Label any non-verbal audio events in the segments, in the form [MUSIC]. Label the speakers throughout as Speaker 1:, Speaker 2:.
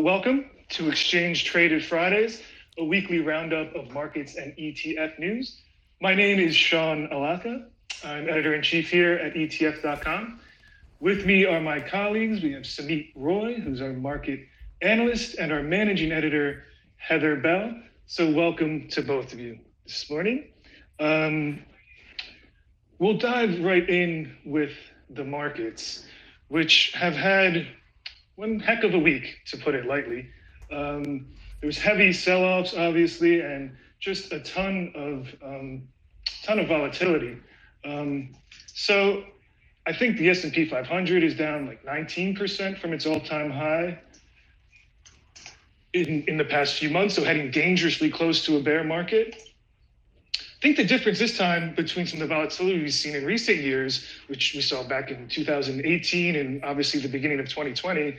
Speaker 1: Welcome to Exchange Traded Fridays, a weekly roundup of markets and ETF news. My name is Sean Allocca. I'm editor in chief here at ETF.com. With me are my colleagues. We have Sumit Roy, who's our market analyst, and our managing editor, Heather Bell. So, welcome to both of you this morning. Um, we'll dive right in with the markets, which have had one heck of a week, to put it lightly. Um, there was heavy sell-offs, obviously, and just a ton of um, ton of volatility. Um, so I think the S&P 500 is down like 19% from its all-time high in, in the past few months, so heading dangerously close to a bear market. I think the difference this time between some of the volatility we've seen in recent years, which we saw back in 2018 and obviously the beginning of 2020,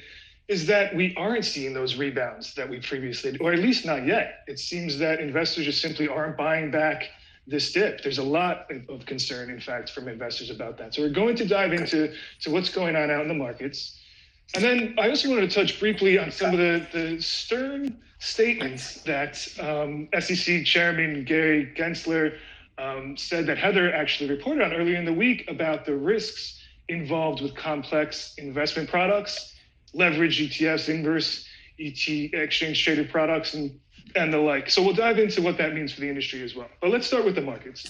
Speaker 1: is that we aren't seeing those rebounds that we previously, or at least not yet. It seems that investors just simply aren't buying back this dip. There's a lot of concern, in fact, from investors about that. So we're going to dive into to what's going on out in the markets. And then I also wanted to touch briefly on some of the, the stern statements that um, SEC Chairman Gary Gensler um, said that Heather actually reported on earlier in the week about the risks involved with complex investment products, leverage ETFs, inverse ET exchange traded products, and and the like. So we'll dive into what that means for the industry as well. But let's start with the markets.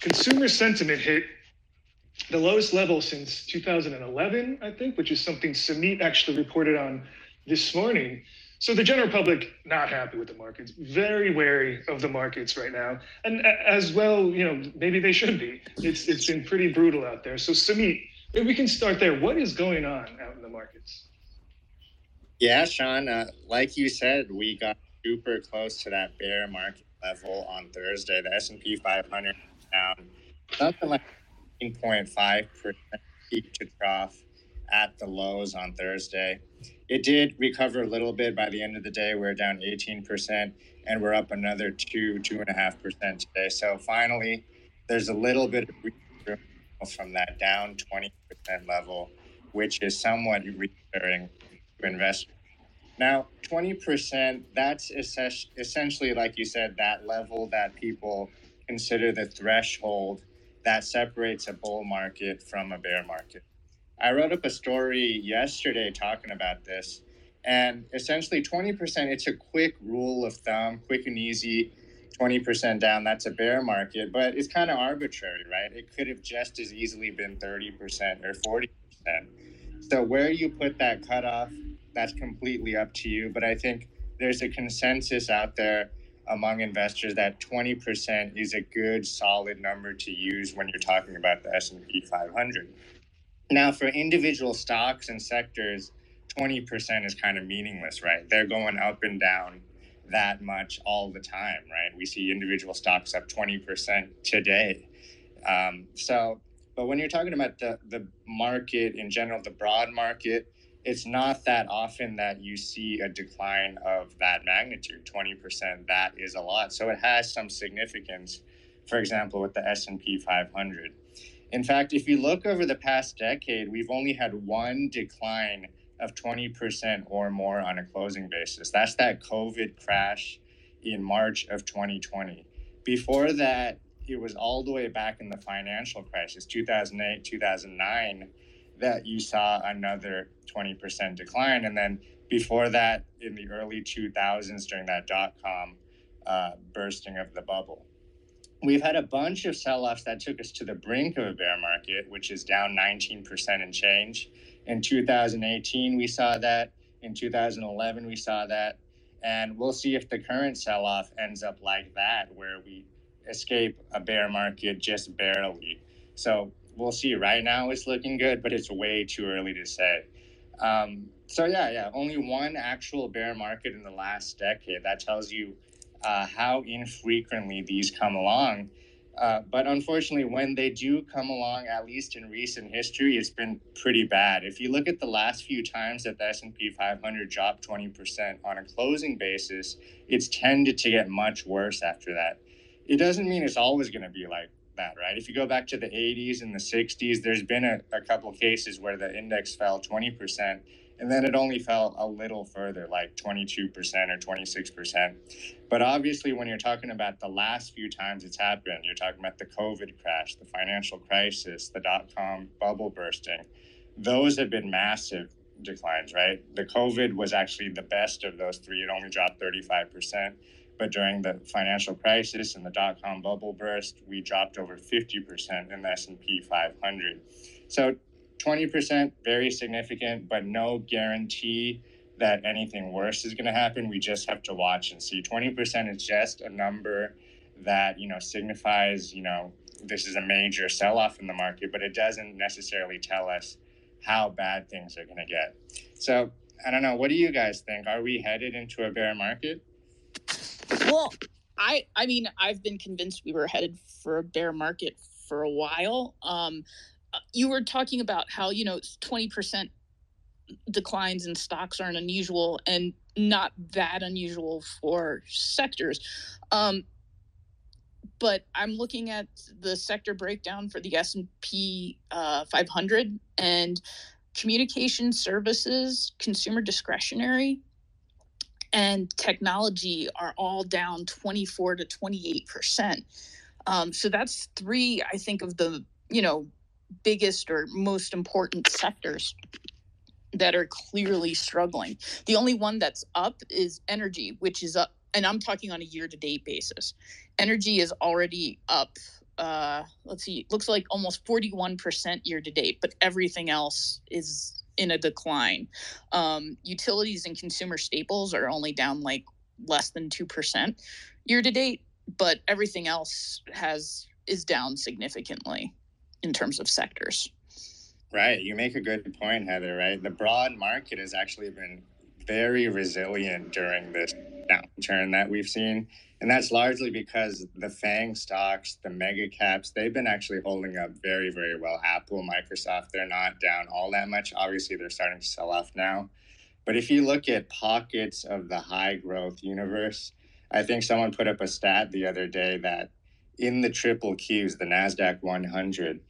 Speaker 1: Consumer sentiment hit the lowest level since 2011, I think, which is something Sumit actually reported on this morning. So the general public not happy with the markets, very wary of the markets right now, and as well, you know, maybe they should be. It's it's been pretty brutal out there. So Sumit, maybe we can start there. What is going on out in the markets?
Speaker 2: Yeah, Sean, uh, like you said, we got super close to that bear market level on Thursday. The S and P 500 down something like 0.5 percent peak to trough at the lows on Thursday. It did recover a little bit by the end of the day. We're down 18%, and we're up another two, two and a half percent today. So finally, there's a little bit of recovery from that down 20% level, which is somewhat reassuring investors. Now, 20%, that's essentially, like you said, that level that people consider the threshold that separates a bull market from a bear market. I wrote up a story yesterday talking about this. And essentially, 20%, it's a quick rule of thumb, quick and easy. 20% down, that's a bear market, but it's kind of arbitrary, right? It could have just as easily been 30% or 40%. So, where you put that cutoff, that's completely up to you. But I think there's a consensus out there among investors that 20% is a good solid number to use when you're talking about the S&P 500. Now, for individual stocks and sectors, 20% is kind of meaningless, right? They're going up and down that much all the time, right? We see individual stocks up 20% today. Um, so, but when you're talking about the, the market in general, the broad market, it's not that often that you see a decline of that magnitude 20% that is a lot so it has some significance for example with the s&p 500 in fact, if you look over the past decade, we've only had one decline of 20% or more on a closing basis. That's that COVID crash in March of 2020. Before that, it was all the way back in the financial crisis, 2008, 2009, that you saw another 20% decline. And then before that, in the early 2000s, during that dot com uh, bursting of the bubble we've had a bunch of sell-offs that took us to the brink of a bear market, which is down 19% and change. In 2018, we saw that. In 2011, we saw that. And we'll see if the current sell-off ends up like that, where we escape a bear market just barely. So we'll see. Right now, it's looking good, but it's way too early to say. Um, so yeah, yeah, only one actual bear market in the last decade. That tells you uh, how infrequently these come along. Uh, but unfortunately, when they do come along, at least in recent history, it's been pretty bad. If you look at the last few times that the S&P 500 dropped 20% on a closing basis, it's tended to get much worse after that. It doesn't mean it's always going to be like that, right? If you go back to the 80s and the 60s, there's been a, a couple cases where the index fell 20%, and then it only fell a little further, like 22% or 26%. But obviously, when you're talking about the last few times it's happened, you're talking about the COVID crash, the financial crisis, the dot com bubble bursting, those have been massive declines, right? The COVID was actually the best of those three. It only dropped 35%. But during the financial crisis and the dot com bubble burst, we dropped over 50% in the S&P 500. So 20% very significant, but no guarantee that anything worse is going to happen. We just have to watch and see. 20% is just a number that, you know, signifies, you know, this is a major sell-off in the market, but it doesn't necessarily tell us how bad things are going to get. So, I don't know, what do you guys think? Are we headed into a bear market?
Speaker 3: Well, I I mean, I've been convinced we were headed for a bear market for a while. Um, uh, you were talking about how you know twenty percent declines in stocks aren't unusual and not that unusual for sectors. Um, but I'm looking at the sector breakdown for the S&P uh, 500 and communication services, consumer discretionary, and technology are all down 24 to 28 percent. Um, so that's three, I think, of the you know biggest or most important sectors that are clearly struggling. The only one that's up is energy, which is up, and I'm talking on a year to date basis. Energy is already up. Uh, let's see, looks like almost 41% year to date, but everything else is in a decline. Um, utilities and consumer staples are only down like less than 2% year to date, but everything else has is down significantly in terms of sectors.
Speaker 2: Right. You make a good point, Heather, right? The broad market has actually been very resilient during this downturn that we've seen. And that's largely because the FANG stocks, the mega caps, they've been actually holding up very, very well. Apple, Microsoft, they're not down all that much. Obviously, they're starting to sell off now. But if you look at pockets of the high growth universe, I think someone put up a stat the other day that in the triple Qs, the NASDAQ 100,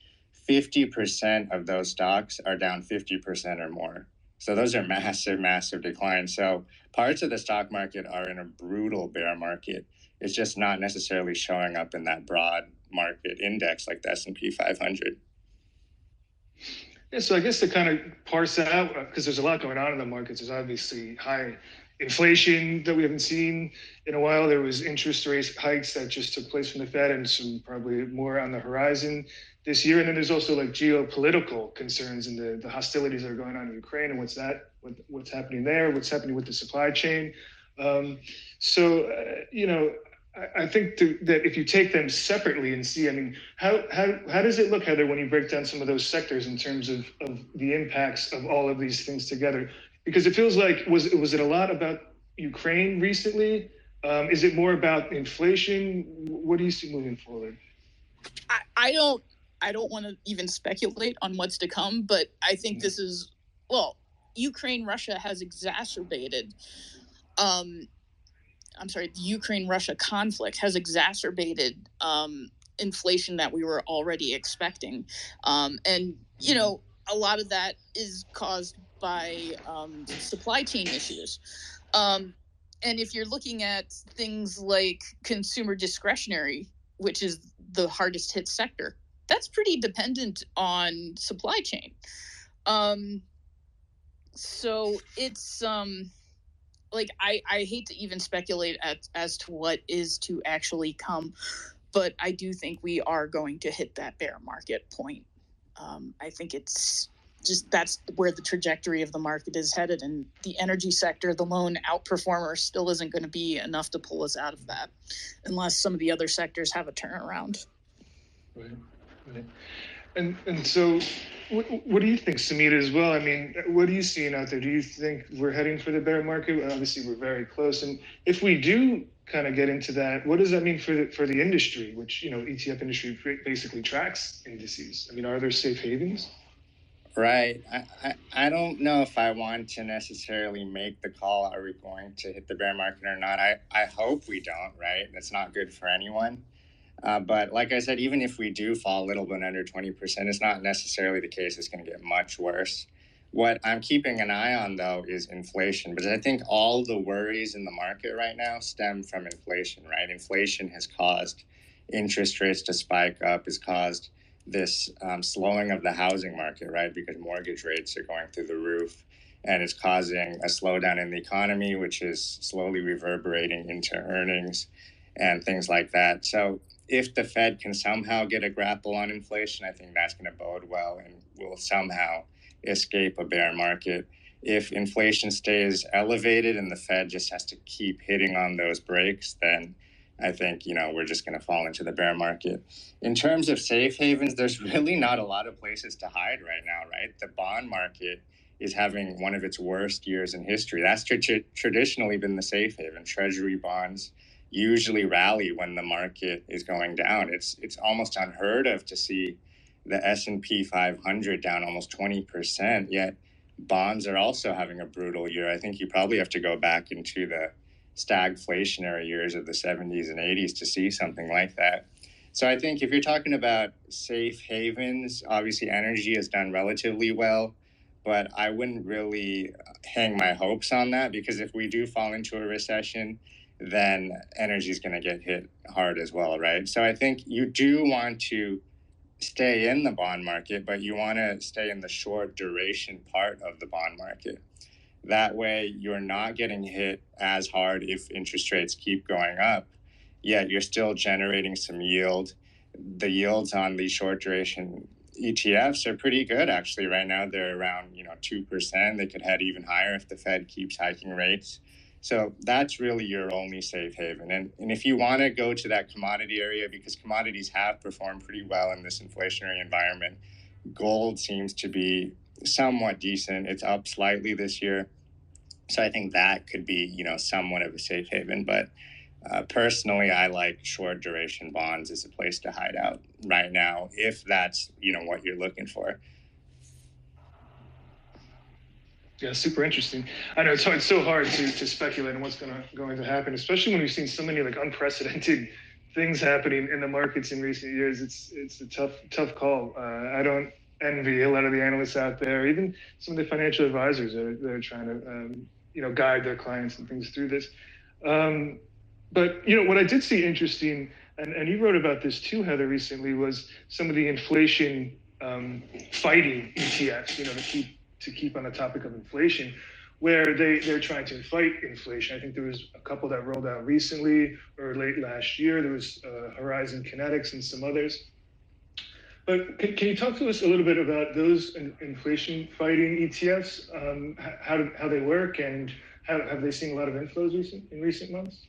Speaker 2: 50% of those stocks are down 50% or more. So those are massive, massive declines. So parts of the stock market are in a brutal bear market. It's just not necessarily showing up in that broad market index like the S&P 500.
Speaker 1: Yeah, so I guess to kind of parse that out, because uh, there's a lot going on in the markets, there's obviously high inflation that we haven't seen in a while. There was interest rate hikes that just took place from the Fed and some probably more on the horizon this year. And then there's also like geopolitical concerns and the, the hostilities that are going on in Ukraine and what's that, what, what's happening there, what's happening with the supply chain. Um, so, uh, you know, I, I think to, that if you take them separately and see, I mean, how, how, how does it look, Heather, when you break down some of those sectors in terms of, of the impacts of all of these things together? Because it feels like, was, was it a lot about Ukraine recently? Um, is it more about inflation? What do you see moving forward?
Speaker 3: I, I don't I don't want to even speculate on what's to come, but I think this is well, Ukraine Russia has exacerbated um I'm sorry, the Ukraine Russia conflict has exacerbated um inflation that we were already expecting. Um and you know, a lot of that is caused by um, supply chain issues. Um, and if you're looking at things like consumer discretionary, which is the hardest hit sector, that's pretty dependent on supply chain. Um, so it's um, like I, I hate to even speculate at, as to what is to actually come, but I do think we are going to hit that bear market point. Um, I think it's just that's where the trajectory of the market is headed, and the energy sector, the lone outperformer, still isn't going to be enough to pull us out of that, unless some of the other sectors have a turnaround.
Speaker 1: Right. And and so what, what, do you think, Samita, as well? I mean, what are you seeing out there? Do you think we're heading for the bear market? Obviously, we're very close. And if we do kind of get into that, what does that mean for the, for the industry, which, you know, ETF industry basically tracks indices? I mean, are there safe havens?
Speaker 2: Right. I, I, I don't know if I want to necessarily make the call, are we going to hit the bear market or not? I, I hope we don't, right? That's not good for anyone. Uh, but like I said, even if we do fall a little bit under 20%, it's not necessarily the case. It's going to get much worse. What I'm keeping an eye on, though, is inflation, because I think all the worries in the market right now stem from inflation, right? Inflation has caused interest rates to spike up, has caused this um, slowing of the housing market, right? Because mortgage rates are going through the roof and it's causing a slowdown in the economy, which is slowly reverberating into earnings and things like that. So, if the Fed can somehow get a grapple on inflation, I think that's going to bode well and will somehow escape a bear market. If inflation stays elevated and the Fed just has to keep hitting on those brakes, then I think, you know, we're just going to fall into the bear market. In terms of safe havens, there's [LAUGHS] really not a lot of places to hide right now, right? The bond market is having one of its worst years in history. That's tra- traditionally been the safe haven. Treasury bonds usually rally when the market is going down. It's it's almost unheard of to see the S&P 500 down almost 20%, yet bonds are also having a brutal year. I think you probably have to go back into the stagflationary years of the 70s and 80s to see something like that. So I think if you're talking about safe havens, obviously energy has done relatively well, but I wouldn't really hang my hopes on that because if we do fall into a recession, then energy is going to get hit hard as well, right? So I think you do want to stay in the bond market, but you want to stay in the short duration part of the bond market. That way, you're not getting hit as hard if interest rates keep going up, yet you're still generating some yield. The yields on the short duration ETFs are pretty good actually right now. They're around, you know, 2%. They could head even higher if the Fed keeps hiking rates. So that's really your only safe haven. And, and if you want to go to that commodity area, because commodities have performed pretty well in this inflationary environment, gold seems to be somewhat decent. It's up slightly this year. So I think that could be, you know, somewhat of a safe haven. But uh, personally, I like short duration bonds as a place to hide out right now, if that's, you know, what you're looking for.
Speaker 1: Yeah, super interesting. I know it's, it's so hard to, to speculate on what's to going to happen, especially when we've seen so many like unprecedented [LAUGHS] things happening in the markets in recent years. It's it's a tough tough call. Uh, I don't envy a lot of the analysts out there, even some of the financial advisors that are, that are trying to um, you know guide their clients and things through this. Um, but you know what I did see interesting, and, and you wrote about this too, Heather, recently, was some of the inflation um, fighting ETFs. You know to keep to keep on the topic of inflation, where they they're trying to fight inflation. I think there was a couple that rolled out recently or late last year. There was uh, Horizon Kinetics and some others. But can, can you talk to us a little bit about those in, inflation fighting ETFs, um, how, how they work, and how, have they seen a lot of inflows recent, in recent months?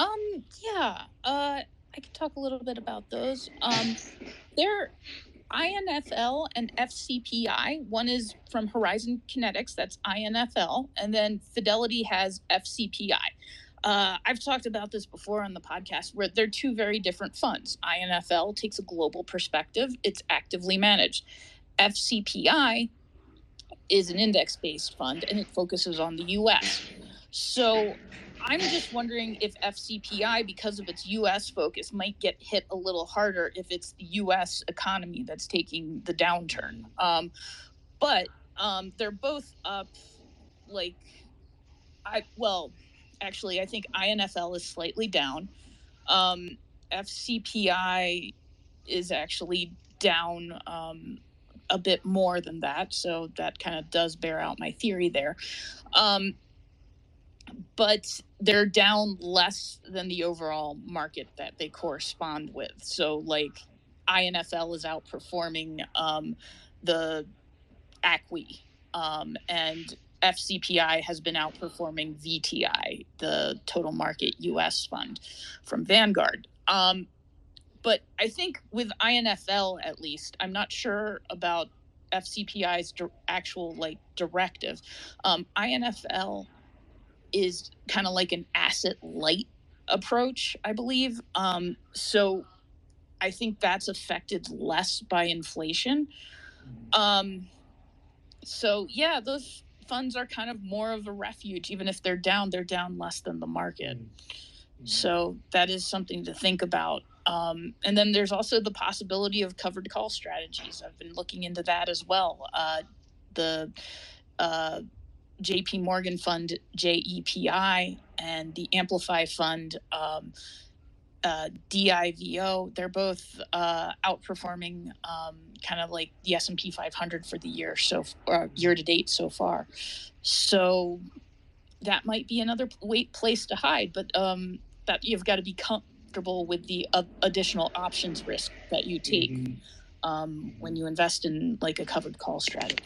Speaker 3: Um, yeah, uh, I can talk a little bit about those. Um, they're INFL and FCPI. One is from Horizon Kinetics, that's INFL, and then Fidelity has FCPI. Uh, I've talked about this before on the podcast where they're two very different funds. INFL takes a global perspective, it's actively managed. FCPI is an index based fund and it focuses on the US. So I'm just wondering if FCPI, because of its US focus, might get hit a little harder if it's the US economy that's taking the downturn. Um, but um, they're both up like I well actually, I think INFL is slightly down. Um, FCPI is actually down um, a bit more than that, so that kind of does bear out my theory there. Um, but they're down less than the overall market that they correspond with. So, like, INFL is outperforming um, the ACWI, um, and FCPI has been outperforming VTI, the total market US fund from Vanguard. Um, but I think with INFL at least, I'm not sure about FCPI's di- actual like directive. Um, INFL is kind of like an asset light approach, I believe. Um, so I think that's affected less by inflation. Um, so yeah, those funds are kind of more of a refuge. Even if they're down, they're down less than the market. So that is something to think about. Um, and then there's also the possibility of covered call strategies. I've been looking into that as well. Uh, the uh, JP Morgan Fund, JEPI, and the Amplify Fund, um, uh, DIVO, they're both uh, outperforming um, kind of like the S&P 500 for the year so uh, year to date so far. So that might be another weight place to hide, but um, that you've got to be comfortable with the uh, additional options risk that you take mm-hmm. um, when you invest in like a covered call strategy.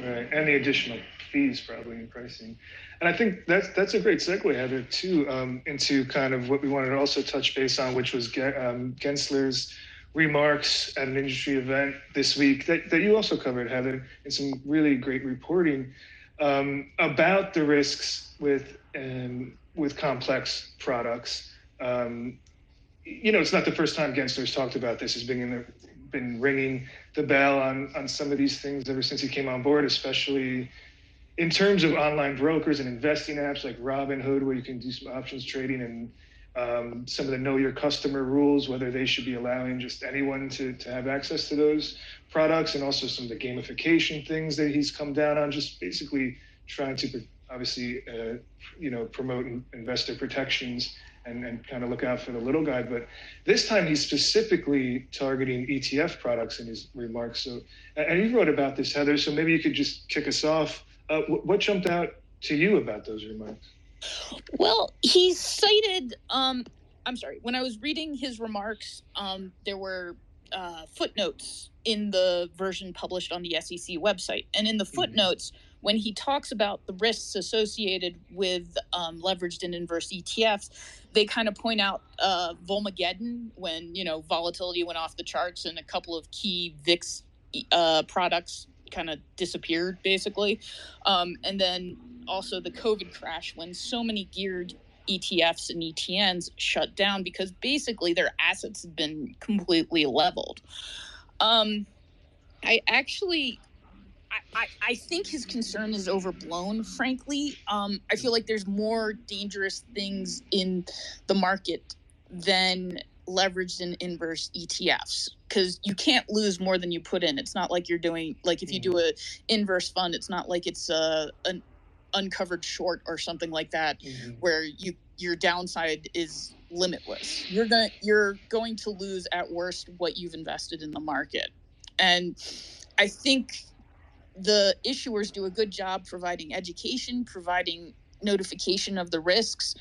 Speaker 1: Right, and the additional fees probably in pricing. And I think that's that's a great segue, Heather, too, um, into kind of what we wanted to also touch base on, which was um, Gensler's remarks at an industry event this week that, that you also covered, Heather, in some really great reporting um, about the risks with um, with complex products. Um, you know, it's not the first time Gensler's talked about this. He's been in the, been ringing the bell on on some of these things ever since he came on board, especially in terms of online brokers and investing apps like Robinhood, where you can do some options trading and um, some of the know your customer rules, whether they should be allowing just anyone to, to have access to those products, and also some of the gamification things that he's come down on, just basically trying to obviously, uh, you know, promote investor protections and, and kind of look out for the little guy. But this time he's specifically targeting ETF products in his remarks. So, and you wrote about this, Heather. So maybe you could just kick us off uh, what jumped out to you about those remarks?
Speaker 3: Well, he cited. Um, I'm sorry. When I was reading his remarks, um, there were uh, footnotes in the version published on the SEC website, and in the mm-hmm. footnotes, mm-hmm. when he talks about the risks associated with um, leveraged and inverse ETFs, they kind of point out uh, Volmageddon when you know volatility went off the charts and a couple of key VIX uh, products kind of disappeared basically. Um, and then also the COVID crash when so many geared ETFs and ETNs shut down because basically their assets have been completely leveled. Um, I actually, I, I, think his concern is overblown, frankly. Um, I feel like there's more dangerous things in the market than leveraged and inverse ETFs because you can't lose more than you put in. It's not like you're doing like if you do mm-hmm. a inverse fund, it's not like it's a an uncovered short or something like that mm-hmm. where you your downside is limitless. You're going to you're going to lose at worst what you've invested in the market. And I think the issuers do a good job providing education, providing notification of the risks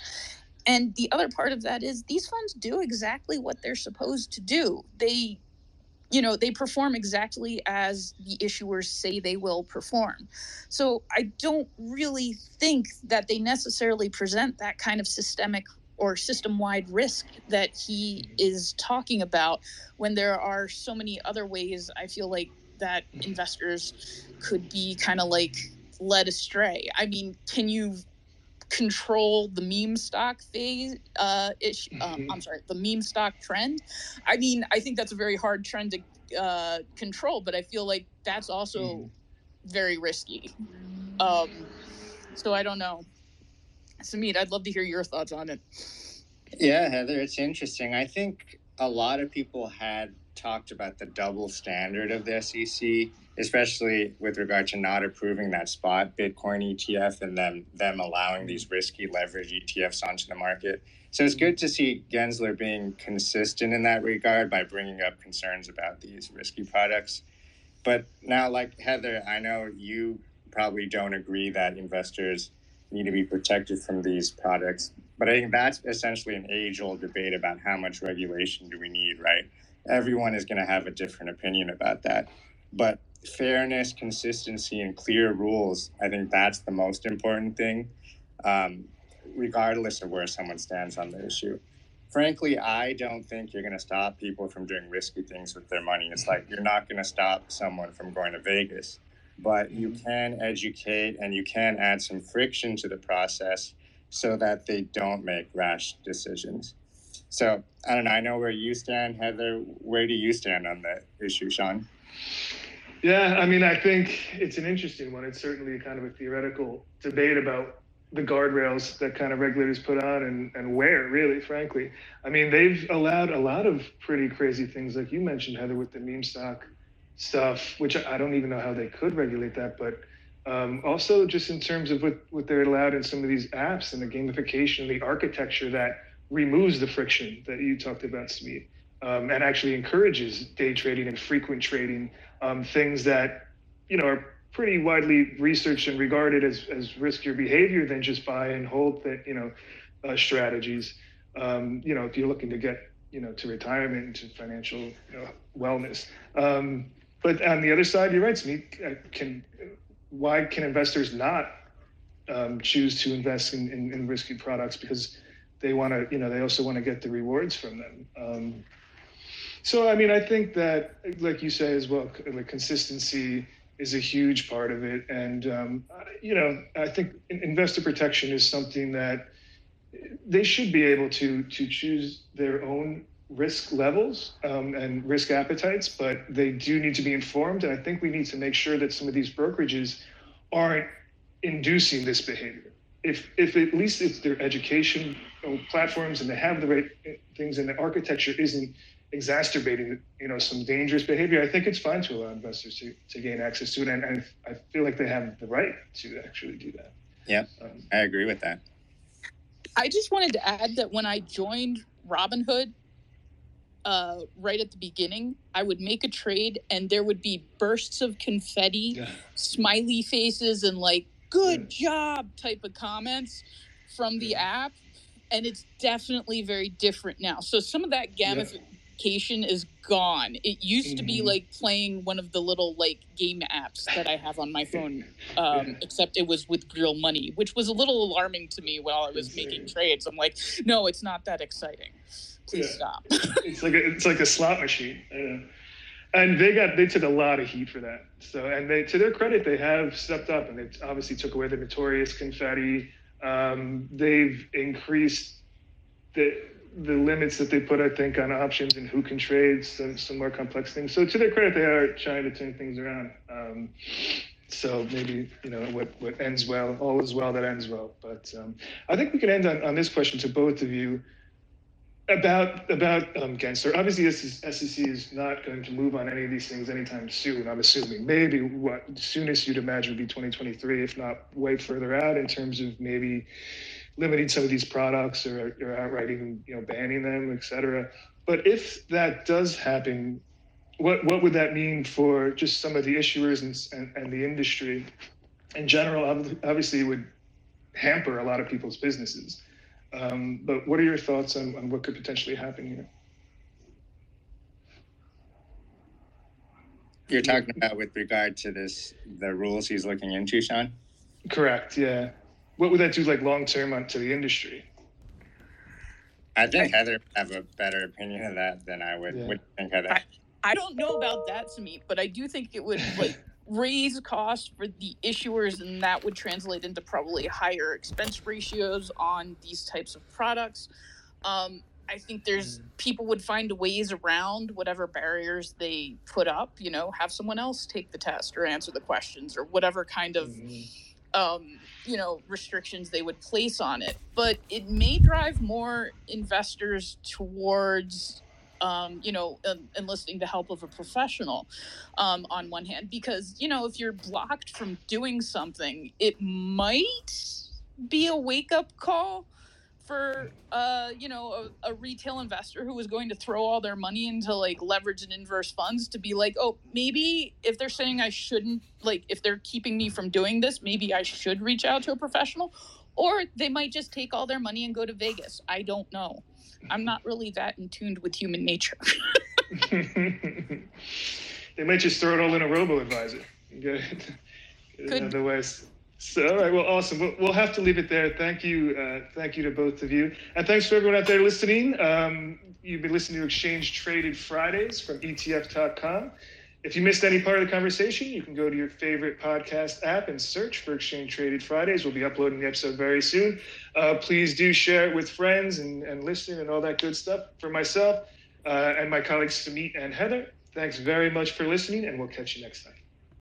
Speaker 3: and the other part of that is these funds do exactly what they're supposed to do. They you know, they perform exactly as the issuers say they will perform. So I don't really think that they necessarily present that kind of systemic or system wide risk that he mm-hmm. is talking about when there are so many other ways I feel like that mm-hmm. investors could be kind of like led astray. I mean, can you control the meme stock phase uh ish um, mm-hmm. i'm sorry the meme stock trend. I mean i think that's a very hard trend to uh control but i feel like that's also mm. very risky. Um so i don't know. Sumit i'd love to hear your thoughts on it.
Speaker 2: Yeah heather it's interesting. I think a lot of people had talked about the double standard of the sec especially with regard to not approving that spot Bitcoin ETF and then them allowing these risky leverage ETFs onto the market. So it's good to see Gensler being consistent in that regard by bringing up concerns about these risky products. But now, like Heather, I know you probably don't agree that investors need to be protected from these products. But I think that's essentially an age old debate about how much regulation do we need, right? Everyone is going to have a different opinion about that. But fairness, consistency, and clear rules. I think that's the most important thing, um, regardless of where someone stands on the issue. frankly, I don't think you're going to stop people from doing risky things with their money. It's like you're not going to stop someone from going to Vegas, but you mm-hmm. can educate and you can add some friction to the process so that they don't make rash decisions. So I don't know. I know where you stand, Heather. Where do you stand on the issue, Sean?
Speaker 1: Yeah, I mean, I think it's an interesting one. It's certainly kind of a theoretical debate about the guardrails that kind of regulators put on and, and where, really, frankly. I mean, they've allowed a lot of pretty crazy things, like you mentioned, Heather, with the meme stock stuff, which I don't even know how they could regulate that. But um, also, just in terms of what, what they're allowed in some of these apps and the gamification, the architecture that removes the friction that you talked about, Sumit, um, and actually encourages day trading and frequent trading um, things that you know are pretty widely researched and regarded as, as riskier behavior than just buy and hold that you know uh, strategies. Um, you know, if you're looking to get you know to retirement and to financial you know, wellness. Um, but on the other side, you're right, Sumit. Uh, can why can investors not um, choose to invest in, in, in, risky products because they want to, you know, they also want to get the rewards from them. Um, so, I mean, I think that, like you say as well, the consistency is a huge part of it. And, um, you know, I think investor protection is something that they should be able to, to choose their own risk levels um, and risk appetites, but they do need to be informed. And I think we need to make sure that some of these brokerages aren't inducing this behavior. If, if at least it's their education platforms and they have the right things and the architecture isn't exacerbating you know some dangerous behavior i think it's fine to allow investors to, to gain access to it and, and i feel like they have the right to actually do that
Speaker 2: yeah um, i agree with that
Speaker 3: i just wanted to add that when i joined robinhood uh, right at the beginning i would make a trade and there would be bursts of confetti yeah. smiley faces and like good yeah. job type of comments from the yeah. app and it's definitely very different now so some of that gamification gamification is gone. It used mm-hmm. to be mm-hmm. like playing one of the little like game apps that I have on my phone, um, except it was with real money, which was a little alarming to me while I was making trades. I'm like, no, it's not that exciting. Please yeah. stop.
Speaker 1: it's like a, it's like a [LAUGHS] slot machine. And they got they took a lot of heat for that. So and they to their credit they have stepped up and they obviously took away the notorious confetti. Um, they've increased the the limits that they put, I think, on options and who can trade, some, some more complex things. So to their credit, they are trying to turn things around. Um, so maybe you know what what ends well, all is well that ends well. But um, I think we can end on, on this question to both of you about about um, Gensler. Obviously, SEC is not going to move on any of these things anytime soon. I'm assuming maybe what soonest you'd imagine would be 2023, if not way further out in terms of maybe limiting some of these products or, or outright even you know banning them, et cetera. But if that does happen, what what would that mean for just some of the issuers and, and, and the industry in general? Obviously, it would hamper a lot of people's businesses. Um, but what are your thoughts on, on what could potentially happen here?
Speaker 2: You're talking about with regard to this, the rules he's looking into, Sean?
Speaker 1: Correct. Yeah what would that do like long term to the industry?
Speaker 2: I think Heather have a better opinion of that than I would. Yeah. What do you think, Heather?
Speaker 3: I, I don't know about that, Sumit, but I do think it would like raise costs for the issuers, and that would translate into probably higher expense ratios on these types of products. Um, I think there's mm. people would find ways around whatever barriers they put up. You know, have someone else take the test or answer the questions or whatever kind of. Mm-hmm um, you know restrictions they would place on it. But it may drive more investors towards um, you know enlisting the help of a professional um, on one hand. Because you know if you're blocked from doing something it might be a wake-up call for uh, you know a, a, retail investor who was going to throw all their money into like leverage and inverse funds to be like oh maybe if they're saying i shouldn't like if they're keeping me from doing this maybe i should reach out to a professional or they might just take all their money and go to vegas. I don't know. I'm not really that in tuned with human nature. [LAUGHS] [LAUGHS]
Speaker 1: They might just throw it all in a robo advisor
Speaker 3: Could,
Speaker 1: otherwise So, all right, well, awesome. We'll, we'll have to leave it there. Thank you, uh, thank you to both of you, and thanks for everyone out there listening. Um, you've been listening to Exchange Traded Fridays from ETF.com. If you missed any part of the conversation, you can go to your favorite podcast app and search for Exchange Traded Fridays. We'll be uploading the episode very soon. Uh, please do share it with friends and, and listen and all that good stuff. For myself uh, and my colleagues Sumit and Heather, thanks very much for listening, and we'll catch you next time.